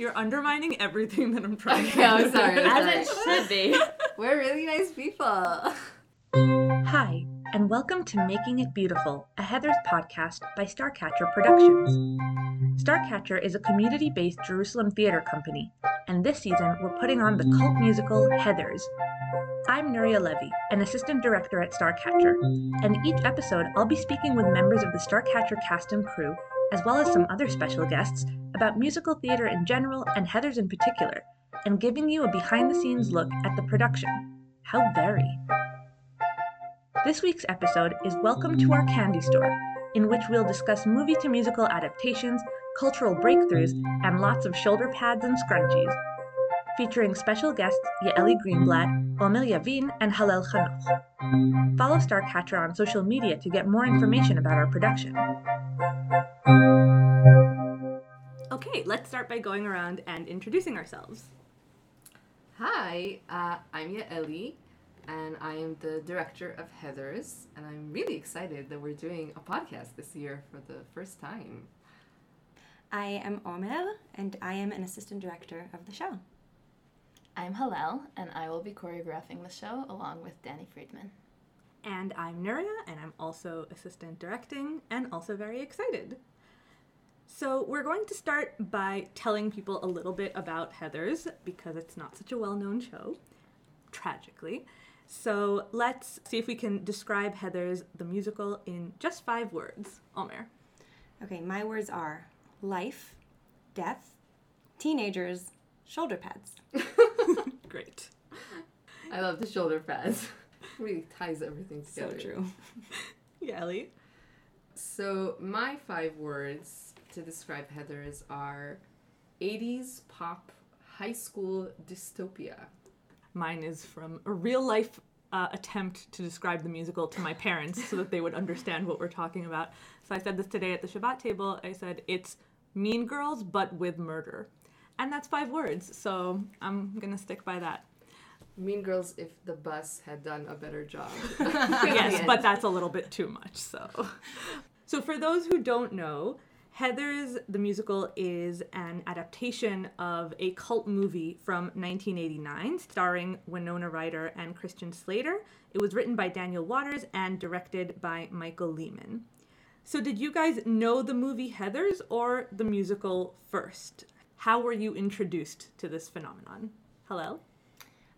You're undermining everything that I'm trying Okay, I'm sorry. As it should be. We're really nice people. Hi, and welcome to Making It Beautiful, a Heathers podcast by Starcatcher Productions. Starcatcher is a community based Jerusalem theater company, and this season we're putting on the cult musical Heathers. I'm Nuria Levy, an assistant director at Starcatcher, and each episode I'll be speaking with members of the Starcatcher cast and crew, as well as some other special guests, about musical theater in general and Heathers in particular, and giving you a behind the scenes look at the production. How very! This week's episode is Welcome to Our Candy Store, in which we'll discuss movie to musical adaptations, cultural breakthroughs, and lots of shoulder pads and scrunchies. Featuring special guests Yaeli Greenblatt, Omer Yavin, and Halel Chanoch. Follow Starcatcher on social media to get more information about our production. Okay, let's start by going around and introducing ourselves. Hi, uh, I'm Yaeli, and I am the director of Heathers, and I'm really excited that we're doing a podcast this year for the first time. I am Omer, and I am an assistant director of the show. I'm Halel, and I will be choreographing the show along with Danny Friedman. And I'm Nuria, and I'm also assistant directing and also very excited. So, we're going to start by telling people a little bit about Heathers because it's not such a well known show, tragically. So, let's see if we can describe Heathers, the musical, in just five words. Omer. Okay, my words are life, death, teenagers, shoulder pads. Great. I love the shoulder pads. Really ties everything together. So true. Yaeli. So my five words to describe Heathers are 80s pop high school dystopia. Mine is from a real life uh, attempt to describe the musical to my parents so that they would understand what we're talking about. So I said this today at the Shabbat table. I said it's Mean Girls but with murder. And that's five words, so I'm gonna stick by that. Mean Girls if the bus had done a better job. yes, but that's a little bit too much. So, so for those who don't know, Heathers the musical is an adaptation of a cult movie from 1989 starring Winona Ryder and Christian Slater. It was written by Daniel Waters and directed by Michael Lehmann. So, did you guys know the movie Heathers or the musical first? How were you introduced to this phenomenon? Hello?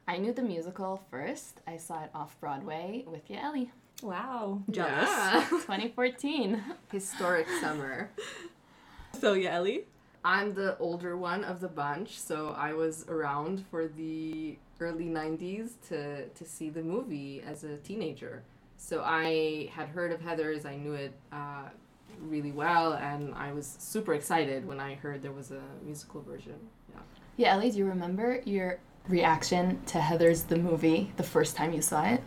I knew the musical first. I saw it off Broadway with Yaeli. Wow. Jealous. Yeah. 2014. Historic summer. So, Yaeli? I'm the older one of the bunch, so I was around for the early 90s to, to see the movie as a teenager. So I had heard of Heathers, I knew it uh, really well, and I was super excited when I heard there was a musical version. Yeah. Yaeli, do you remember your reaction to Heathers the movie the first time you saw it?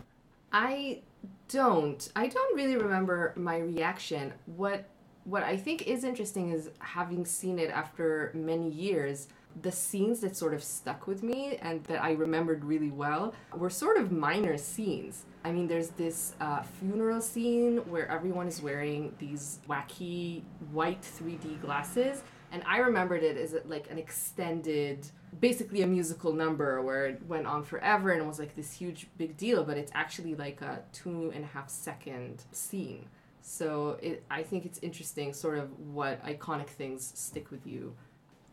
I don't. I don't really remember my reaction. What what I think is interesting is having seen it after many years, the scenes that sort of stuck with me and that I remembered really well were sort of minor scenes. I mean, there's this uh, funeral scene where everyone is wearing these wacky white 3D glasses, and I remembered it as like an extended, basically a musical number where it went on forever and it was like this huge big deal, but it's actually like a two and a half second scene. So it, I think it's interesting, sort of what iconic things stick with you.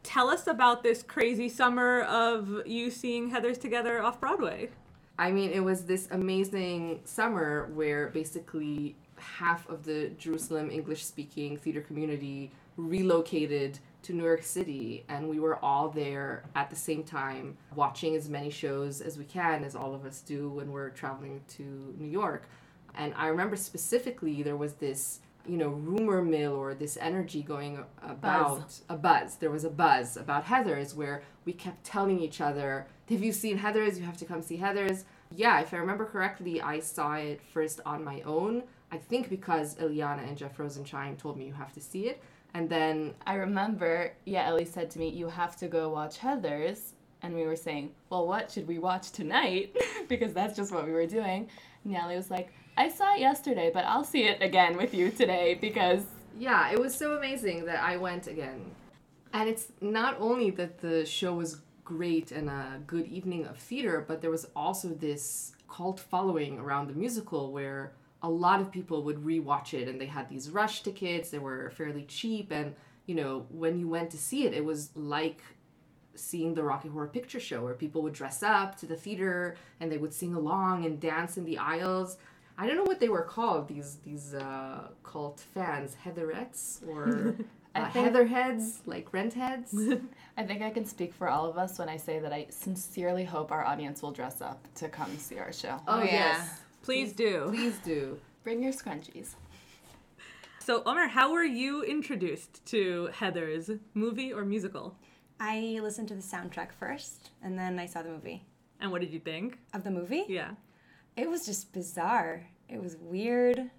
Tell us about this crazy summer of you seeing Heathers together off Broadway. I mean, it was this amazing summer where basically half of the Jerusalem English speaking theater community relocated to New York City, and we were all there at the same time, watching as many shows as we can, as all of us do when we're traveling to New York. And I remember specifically there was this, you know, rumor mill or this energy going about a buzz. There was a buzz about Heathers where we kept telling each other, Have you seen Heathers? You have to come see Heathers. Yeah, if I remember correctly, I saw it first on my own. I think because Eliana and Jeff Rosenshine told me you have to see it. And then I remember Yaeli said to me, You have to go watch Heathers. And we were saying, Well, what should we watch tonight? because that's just what we were doing. And Yaeli was like, I saw it yesterday, but I'll see it again with you today because yeah, it was so amazing that I went again. And it's not only that the show was great and a good evening of theater, but there was also this cult following around the musical where a lot of people would rewatch it and they had these rush tickets, they were fairly cheap and you know, when you went to see it, it was like seeing the Rocky Horror Picture Show where people would dress up to the theater and they would sing along and dance in the aisles. I don't know what they were called these these uh, cult fans, Heatherettes or uh, think- Heatherheads, like rent heads. I think I can speak for all of us when I say that I sincerely hope our audience will dress up to come see our show. Oh, yeah. yes, Please do. please do. Bring your scrunchies. So, Omer, how were you introduced to Heathers movie or musical? I listened to the soundtrack first, and then I saw the movie. And what did you think? Of the movie? Yeah. It was just bizarre. It was weird.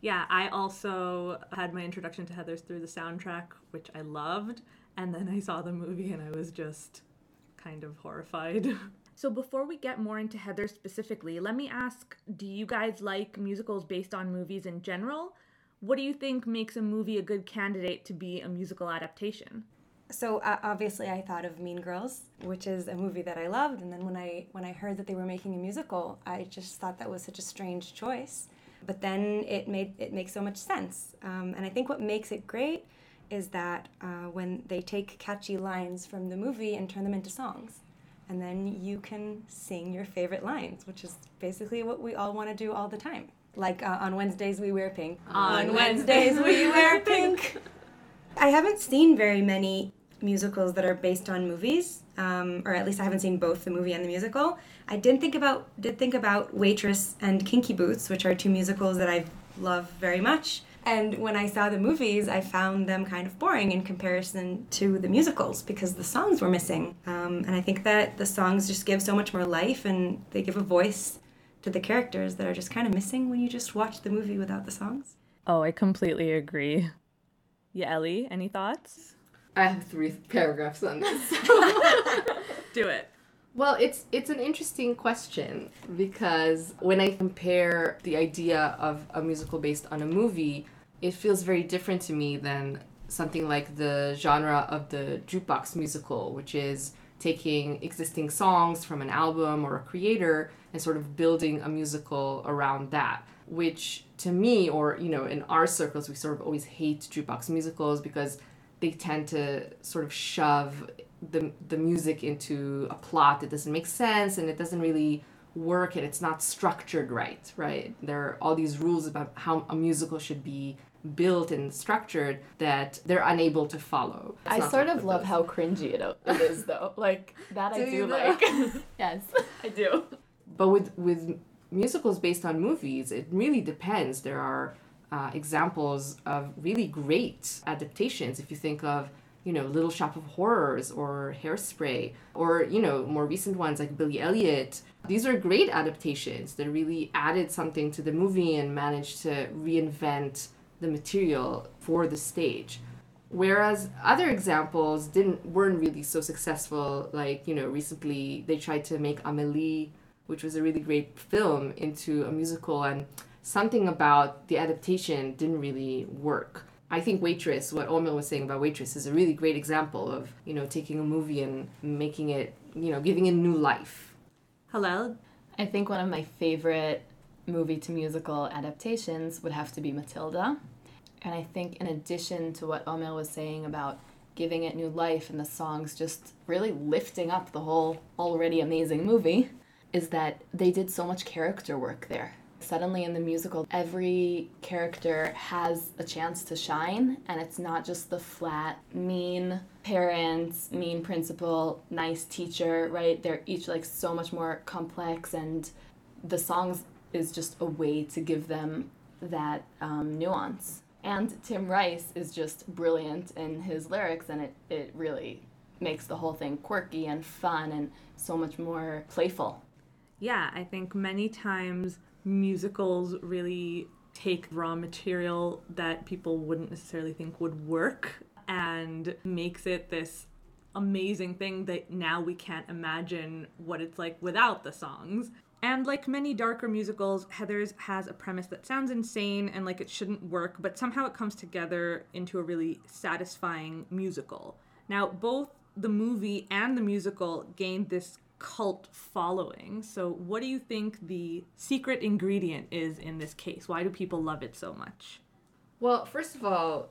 Yeah, I also had my introduction to Heathers through the soundtrack, which I loved. And then I saw the movie and I was just kind of horrified. So, before we get more into Heather specifically, let me ask do you guys like musicals based on movies in general? What do you think makes a movie a good candidate to be a musical adaptation? So uh, obviously, I thought of Mean Girls, which is a movie that I loved. And then when I when I heard that they were making a musical, I just thought that was such a strange choice. But then it made it makes so much sense. Um, and I think what makes it great is that uh, when they take catchy lines from the movie and turn them into songs, and then you can sing your favorite lines, which is basically what we all want to do all the time. Like uh, on Wednesdays we wear pink. On Wednesdays we wear pink. I haven't seen very many musicals that are based on movies, um, or at least I haven't seen both the movie and the musical. I did think about did think about Waitress and Kinky Boots, which are two musicals that I love very much. And when I saw the movies, I found them kind of boring in comparison to the musicals because the songs were missing. Um, and I think that the songs just give so much more life and they give a voice to the characters that are just kind of missing when you just watch the movie without the songs. Oh, I completely agree. Yaeli, any thoughts? I have three paragraphs on this. Do it. Well, it's it's an interesting question because when I compare the idea of a musical based on a movie, it feels very different to me than something like the genre of the jukebox musical, which is taking existing songs from an album or a creator and sort of building a musical around that. Which to me, or you know, in our circles, we sort of always hate jukebox musicals because they tend to sort of shove the the music into a plot that doesn't make sense and it doesn't really work and it's not structured right right there are all these rules about how a musical should be built and structured that they're unable to follow. It's I sort of love how cringy it, it is, though. Like, that I Do do you like. yes, I do. but with with musicals based on movies it really depends. There are uh, examples of really great adaptations. If you think of you know little shop of horrors or hairspray or you know more recent ones like billy elliot. These are great adaptations. That really added something to the movie and managed to reinvent the material for the stage. Whereas other examples didn't weren't really so successful like you know recently they tried to make amelie which was a really great film into a musical and something about the adaptation didn't really work. I think waitress what Omer was saying about waitress is a really great example of you know taking a movie and making it you know giving it new life. Halel? I think one of my favorite movie to musical adaptations would have to be Matilda. And I think, in addition to what Omer was saying about giving it new life and the songs just really lifting up the whole already amazing movie, is that they did so much character work there. Suddenly, in the musical, every character has a chance to shine, and it's not just the flat, mean parents, mean principal, nice teacher, right? They're each like so much more complex, and the songs is just a way to give them that um, nuance. And Tim Rice is just brilliant in his lyrics, and it, it really makes the whole thing quirky and fun and so much more playful. Yeah, I think many times musicals really take raw material that people wouldn't necessarily think would work and makes it this amazing thing that now we can't imagine what it's like without the songs. And like many darker musicals, Heathers has a premise that sounds insane and like it shouldn't work, but somehow it comes together into a really satisfying musical. Now, both the movie and the musical gained this cult following. So, what do you think the secret ingredient is in this case? Why do people love it so much? Well, first of all,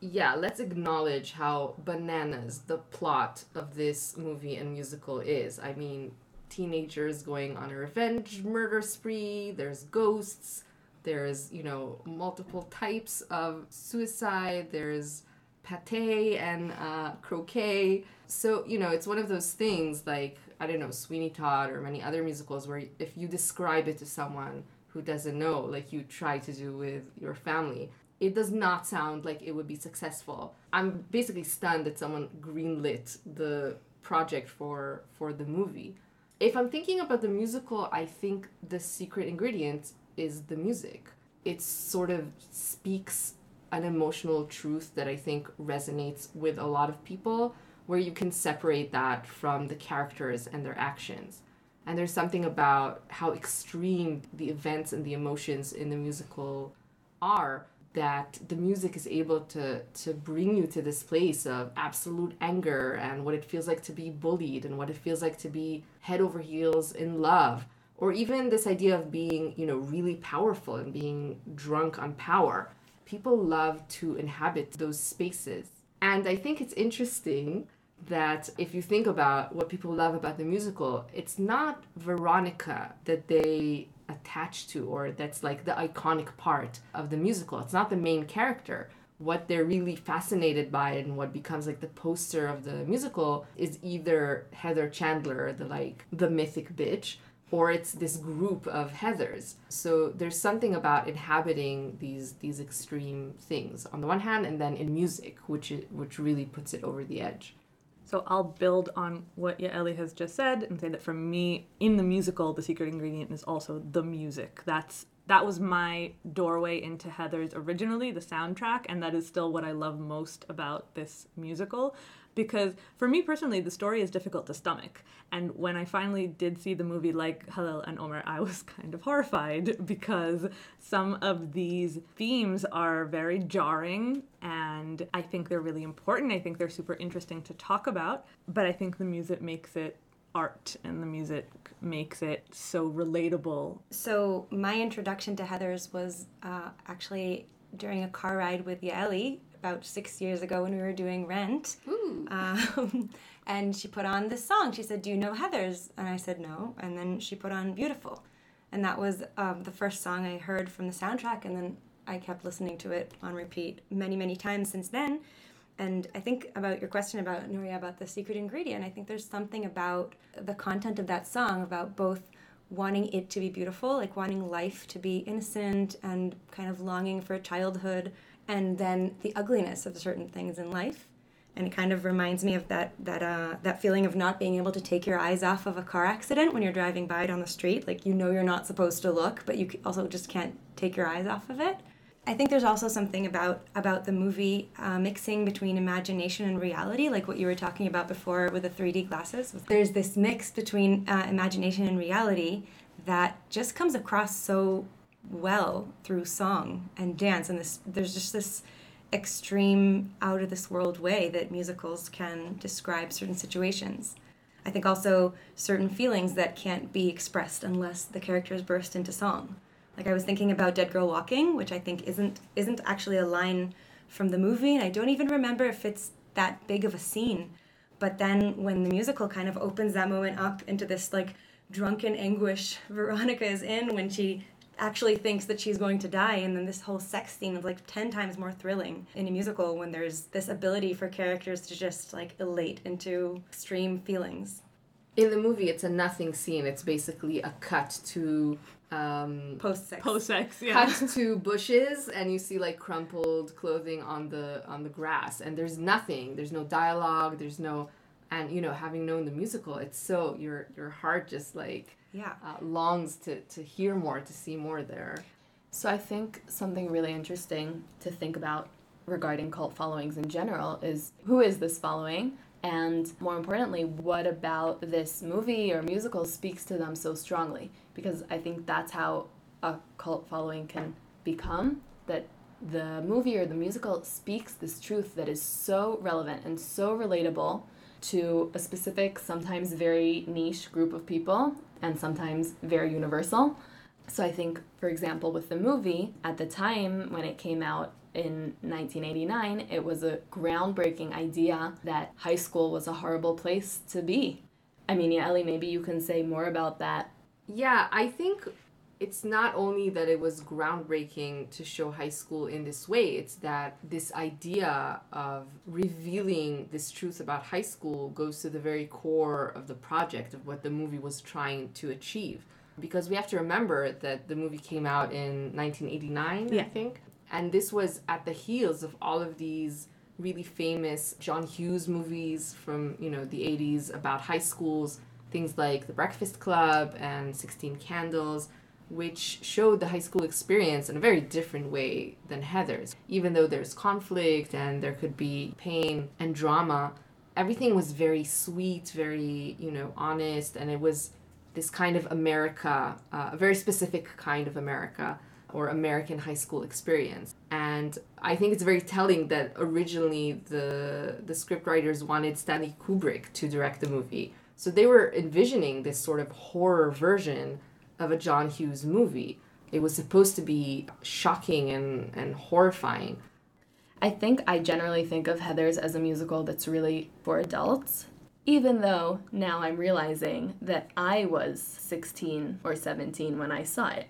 yeah, let's acknowledge how bananas the plot of this movie and musical is. I mean, teenagers going on a revenge murder spree, there's ghosts, there's, you know, multiple types of suicide, there's pate and uh, croquet. So, you know, it's one of those things like, I don't know, Sweeney Todd or many other musicals where if you describe it to someone who doesn't know, like you try to do with your family, it does not sound like it would be successful. I'm basically stunned that someone greenlit the project for for the movie. If I'm thinking about the musical, I think the secret ingredient is the music. It sort of speaks an emotional truth that I think resonates with a lot of people where you can separate that from the characters and their actions. And there's something about how extreme the events and the emotions in the musical are that the music is able to to bring you to this place of absolute anger and what it feels like to be bullied and what it feels like to be head over heels in love. Or even this idea of being you know really powerful and being drunk on power. People love to inhabit those spaces. And i think it's interesting that if you think about what people love about the musical it's not veronica that they attached to or that's like the iconic part of the musical. It's not the main character. What they're really fascinated by and what becomes like the poster of the musical is either Heather Chandler, the like the mythic bitch, or it's this group of Heathers. So there's something about inhabiting these these extreme things on the one hand, and then in music, which which really puts it over the edge. So I'll build on what Yaeli has just said and say that for me, in the musical, the secret ingredient is also the music. That's that was my doorway into Heathers originally, the soundtrack, and that is still what I love most about this musical because for me personally, the story is difficult to stomach. And when I finally did see the movie like Halel and Omer, I was kind of horrified because some of these themes are very jarring and I think they're really important. I think they're super interesting to talk about, but I think the music makes it art and the music makes it so relatable. So, my introduction to Heathers was uh, actually during a car ride with Yaeli about six years ago when we were doing Rent. Um, and she put on this song. She said, Do you know Heathers? And I said, No. And then she put on Beautiful. And that was um, the first song I heard from the soundtrack. And then I kept listening to it on repeat many, many times since then. And I think about your question about Nuria about the secret ingredient. I think there's something about the content of that song about both wanting it to be beautiful, like wanting life to be innocent and kind of longing for childhood, and then the ugliness of certain things in life. And it kind of reminds me of that that uh, that feeling of not being able to take your eyes off of a car accident when you're driving by down the street. Like you know you're not supposed to look but you also just can't take your eyes off of it. I think there's also something about about the movie uh, mixing between imagination and reality like what you were talking about before with the 3d glasses. There's this mix between uh, imagination and reality that just comes across so well through song and dance and this there's just this extreme out of this world way that musicals can describe certain situations. I think also certain feelings that can't be expressed unless the characters burst into song. Like i was thinking about dead girl walking which i think isn't isn't actually a line from the movie and i don't even remember if it's that big of a scene. But then when the musical kind of opens that moment up into this like drunken anguish veronica is in when she actually thinks that she's going to die and then this whole sex scene is like 10 times more thrilling in a musical when there's this ability for characters to just like elate into extreme feelings. In the movie it's a nothing scene. It's basically a cut to um post sex Post sex, yeah. cut to bushes and you see like crumpled clothing on the on the grass and there's nothing. There's no dialogue. There's no and you know having known the musical it's so your your heart just like yeah uh, longs to to hear more to see more there So I think something really interesting to think about regarding cult followings in general is who is this following? And more importantly, what about this movie or musical speaks to them so strongly? Because I think that's how a cult following can become that the movie or the musical speaks this truth that is so relevant and so relatable to a specific, sometimes very niche group of people, and sometimes very universal. So I think, for example, with the movie, at the time when it came out in 1989, it was a groundbreaking idea that high school was a horrible place to be. I mean, Yaeli, maybe you can say more about that. Yeah, I think it's not only that it was groundbreaking to show high school in this way, it's that this idea of revealing this truth about high school goes to the very core of the project of what the movie was trying to achieve. Because we have to remember that the movie came out in 1989, Yeah. I think. And this was at the heels of all of these really famous John Hughes movies from, you know, the 80s about high schools, things like The Breakfast Club and 16 Candles which showed the high school experience in a very different way than Heathers. Even though there's conflict and there could be pain and drama, everything was very sweet, very, you know, honest, and it was this kind of America, uh, a very specific kind of America or American high school experience. And I think it's very telling that originally the the scriptwriters wanted Stanley Kubrick to direct the movie. So they were envisioning this sort of horror version of a John Hughes movie. It was supposed to be shocking and, and horrifying. I think I generally think of Heathers as a musical that's really for adults, even though now I'm realizing that I was 16 or 17 when I saw it.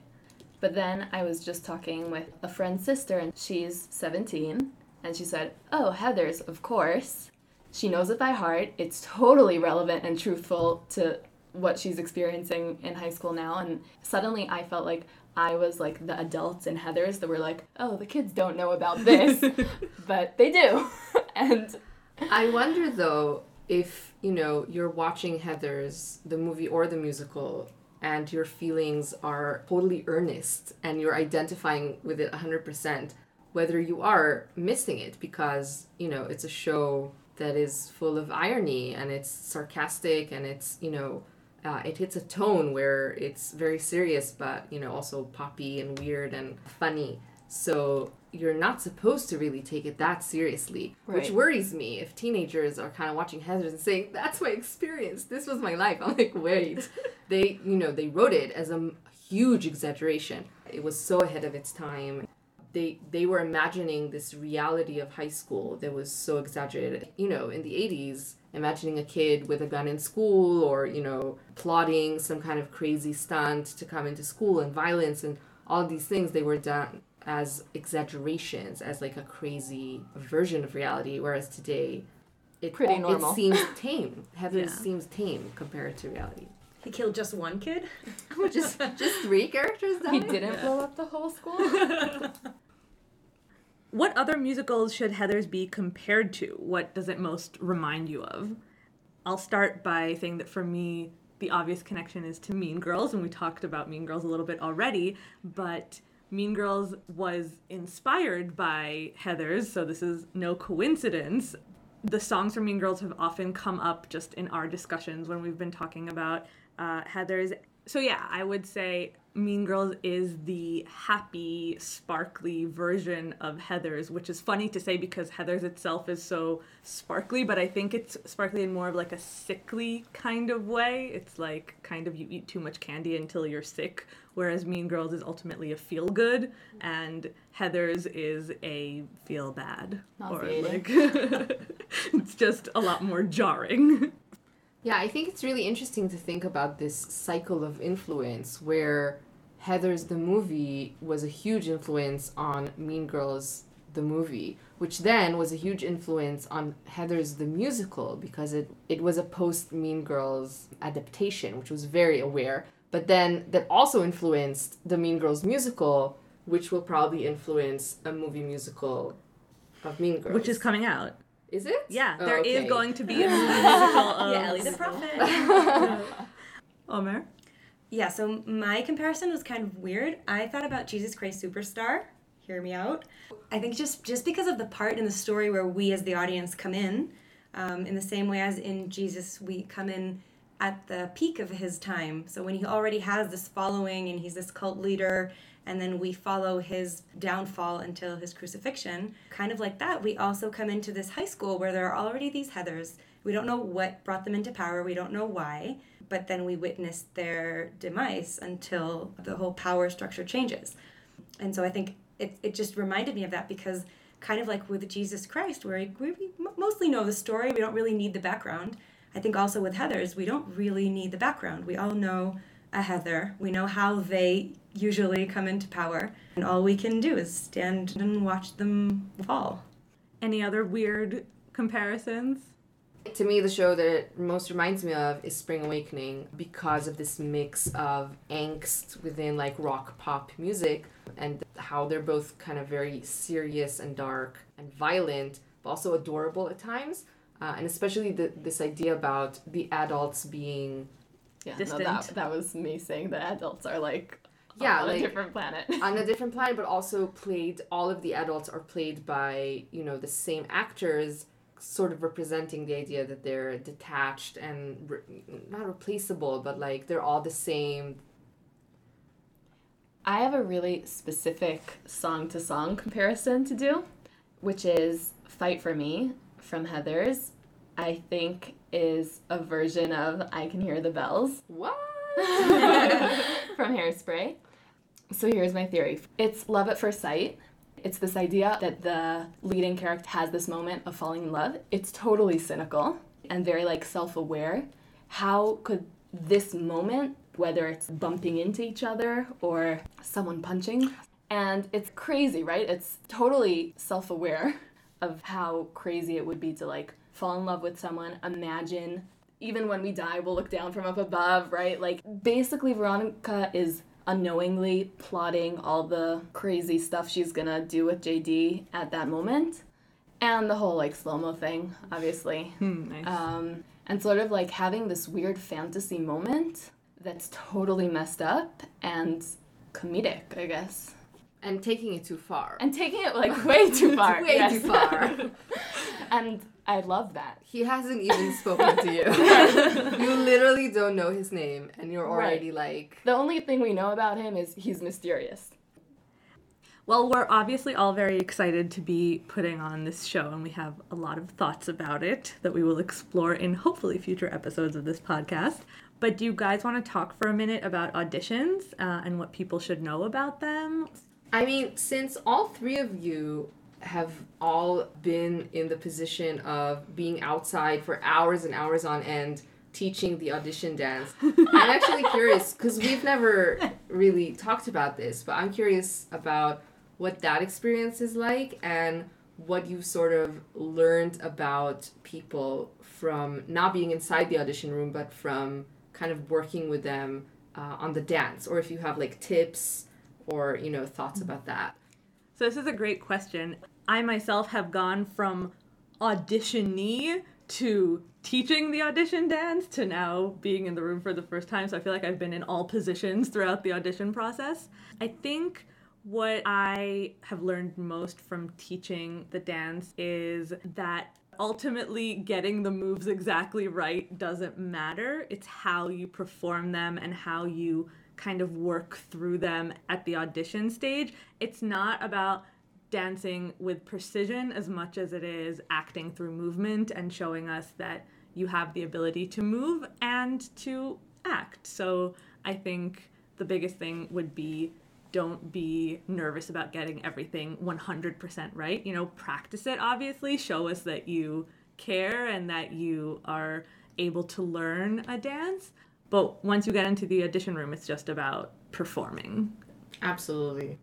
But then I was just talking with a friend's sister, and she's 17, and she said, Oh, Heathers, of course. She knows it by heart. It's totally relevant and truthful to what she's experiencing in high school now. And suddenly I felt like I was like the adults in Heathers that were like, oh, the kids don't know about this, but they do. and I wonder though if, you know, you're watching Heathers, the movie or the musical, and your feelings are totally earnest and you're identifying with it 100%, whether you are missing it because, you know, it's a show that is full of irony and it's sarcastic and it's, you know, uh, it hits a tone where it's very serious but you know also poppy and weird and funny. So you're not supposed to really take it that seriously which worries me. If teenagers are kind of watching heathers and saying that's my experience. This was my life. I'm like wait. They you know they wrote it as a huge exaggeration. It was so ahead of its time. They they were imagining this reality of high school that was so exaggerated. You know in the 80s imagining a kid with a gun in school or you know plotting some kind of crazy stunt to come into school and violence and all these things they were done as exaggerations as like a crazy version of reality whereas today it, Pretty normal. it seems tame heather Yeah. seems tame compared to reality He killed just one kid. just just three characters he didn't blow up the whole school. What other musicals should Heathers be compared to? What does it most remind you of? I'll start by saying that for me, the obvious connection is to Mean Girls, and we talked about Mean Girls a little bit already, but Mean Girls was inspired by Heathers, so this is no coincidence. The songs from Mean Girls have often come up just in our discussions when we've been talking about uh, Heathers. So, yeah, I would say Mean Girls is the happy, sparkly version of Heathers, which is funny to say because Heathers itself is so sparkly, but I think it's sparkly in more of like a sickly kind of way. It's like kind of you eat too much candy until you're sick, whereas Mean Girls is ultimately a feel good, and Heathers is a feel bad. Nauseating. like it's just a lot more jarring. Yeah, I think it's really interesting to think about this cycle of influence where Heathers the movie was a huge influence on Mean Girls the movie, which then was a huge influence on Heathers the musical because it, it was a post Mean Girls adaptation, which was very aware, but then that also influenced the Mean Girls musical, which will probably influence a movie musical of Mean Girls. Which is coming out. Is it? Yeah, Oh, there is okay. going to be a movie musical of Yaeli the Prophet. Omer. Yeah, so my comparison was kind of weird. I thought about Jesus Christ Superstar. Hear me out. I think just just because of the part in the story where we as the audience come in, um, in the same way as in Jesus, we come in at the peak of his time. So when he already has this following and he's this cult leader and then we follow his downfall until his crucifixion. Kind of like that, we also come into this high school where there are already these Heathers. We don't know what brought them into power, we don't know why, but then we witness their demise until the whole power structure changes. And so I think it, it just reminded me of that because kind of like with Jesus Christ, where we mostly know the story, we don't really need the background. I think also with Heathers, we don't really need the background. We all know a Heather. We know how they usually come into power, and all we can do is stand and watch them fall. Any other weird comparisons? To me, the show that it most reminds me of is Spring Awakening because of this mix of angst within like rock pop music and how they're both kind of very serious and dark and violent, but also adorable at times. Uh, and especially the, this idea about the adults being yeah, distant. No, that, that was me saying the adults are like yeah, on like, a different planet. on a different planet, but also played. All of the adults are played by you know the same actors, sort of representing the idea that they're detached and re- not replaceable, but like they're all the same. I have a really specific song to song comparison to do, which is "Fight for Me" from Heathers. I think is a version of I Can Hear the Bells. What? from Hairspray. So here's my theory it's love at first sight. It's this idea that the leading character has this moment of falling in love. It's totally cynical and very like self aware. How could this moment, whether it's bumping into each other or someone punching, and it's crazy, right? It's totally self aware of how crazy it would be to like fall in love with someone, imagine even when we die, we'll look down from up above, right? Like, basically, Veronica is unknowingly plotting all the crazy stuff she's gonna do with JD at that moment. And the whole, like, slow mo thing, obviously. Hmm, nice. Um, and sort of like having this weird fantasy moment that's totally messed up and comedic, I guess. And taking it too far. And taking it, like, way too far. way yes. too far. and I love that. He hasn't even spoken to you. you literally don't know his name, and you're already right. like. The only thing we know about him is he's mysterious. Well, we're obviously all very excited to be putting on this show, and we have a lot of thoughts about it that we will explore in hopefully future episodes of this podcast. But do you guys want to talk for a minute about auditions uh, and what people should know about them? I mean, since all three of you have all been in the position of being outside for hours and hours on end teaching the audition dance. I'm actually curious because we've never really talked about this, but I'm curious about what that experience is like and what you sort of learned about people from not being inside the audition room, but from kind of working with them uh, on the dance, or if you have like tips or you know thoughts about that. So this is a great question. I myself have gone from auditionee to teaching the audition dance to now being in the room for the first time. So I feel like I've been in all positions throughout the audition process. I think what I have learned most from teaching the dance is that ultimately getting the moves exactly right doesn't matter. It's how you perform them and how you kind of work through them at the audition stage. It's not about dancing with precision as much as it is acting through movement and showing us that you have the ability to move and to act. So I think the biggest thing would be don't be nervous about getting everything 100% right. You know, practice it, obviously. Show us that you care and that you are able to learn a dance. But once you get into the audition room, it's just about performing. Absolutely.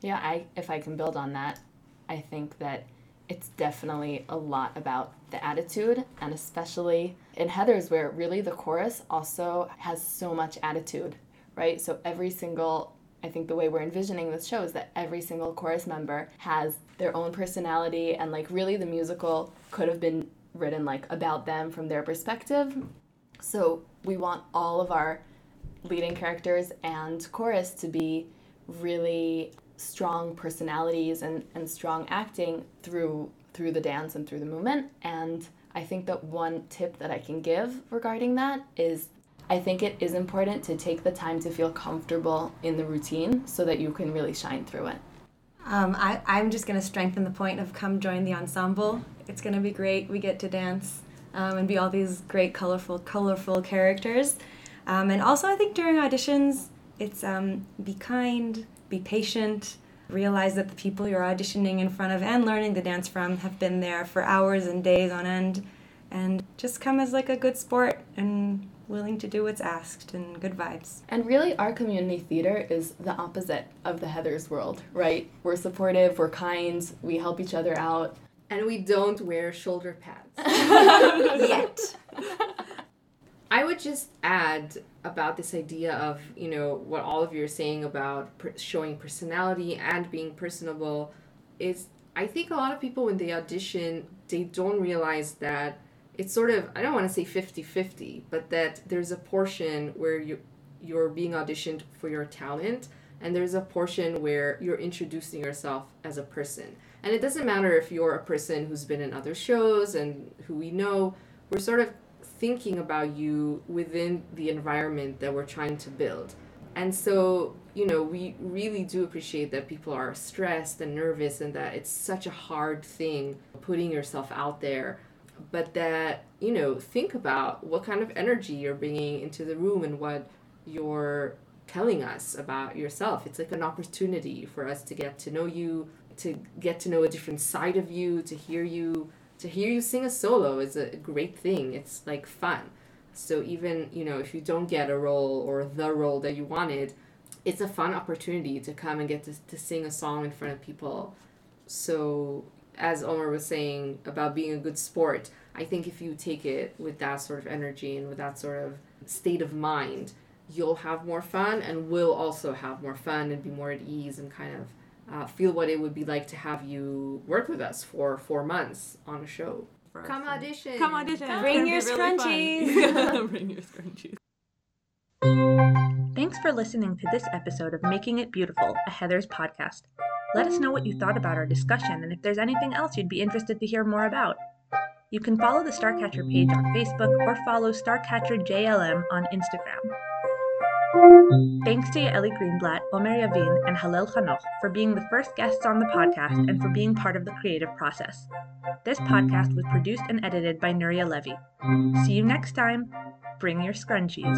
Yeah, I if I can build on that, I think that it's definitely a lot about the attitude and especially in Heathers where really the chorus also has so much attitude, right? So every single I think the way we're envisioning this show is that every single chorus member has their own personality and like really the musical could have been written like about them from their perspective so we want all of our leading characters and chorus to be really strong personalities and, and strong acting through through the dance and through the movement. And I think that one tip that I can give regarding that is I think it is important to take the time to feel comfortable in the routine so that you can really shine through it. Um, I, I'm just going to strengthen the point of come join the ensemble. It's going to be great. We get to dance um, and be all these great, colorful, colorful characters. Um, and also, I think during auditions, it's um, be kind, be patient, realize that the people you're auditioning in front of and learning the dance from have been there for hours and days on end. And just come as like a good sport and willing to do what's asked and good vibes. And really, our community theater is the opposite of the Heather's world, right? We're supportive, we're kind, we help each other out. And we don't wear shoulder pads. Yet. I would just add about this idea of, you know, what all of you are saying about per- showing personality and being personable is I think a lot of people when they audition, they don't realize that it's sort of I don't want to say 50-50, but that there's a portion where you you're being auditioned for your talent and there's a portion where you're introducing yourself as a person. And it doesn't matter if you're a person who's been in other shows and who we know, we're sort of thinking about you within the environment that we're trying to build. And so, you know, we really do appreciate that people are stressed and nervous and that it's such a hard thing putting yourself out there. But that, you know, think about what kind of energy you're bringing into the room and what you're telling us about yourself. It's like an opportunity for us to get to know you, to get to know a different side of you, to hear you to hear you sing a solo is a great thing. It's like fun. So even, you know, if you don't get a role or the role that you wanted, it's a fun opportunity to come and get to, to sing a song in front of people. So as Omer was saying about being a good sport, I think if you take it with that sort of energy and with that sort of state of mind, you'll have more fun and will also have more fun and be more at ease and kind of uh, feel what it would be like to have you work with us for four months on a show. Come audition. Come audition. Bring your gonna be really. Bring your scrunchies. Thanks for listening to this episode of Making It Beautiful, a Heathers podcast. Let us know what you thought about our discussion and if there's anything else you'd be interested to hear more about. You can follow the Starcatcher page on Facebook or follow Starcatcher JLM on Instagram. Thanks to Yaeli Greenblatt, Omer Yavin, and Halel Hanoch for being the first guests on the podcast and for being part of the creative process. This podcast was produced and edited by Nuria Levy. See you next time. Bring your scrunchies.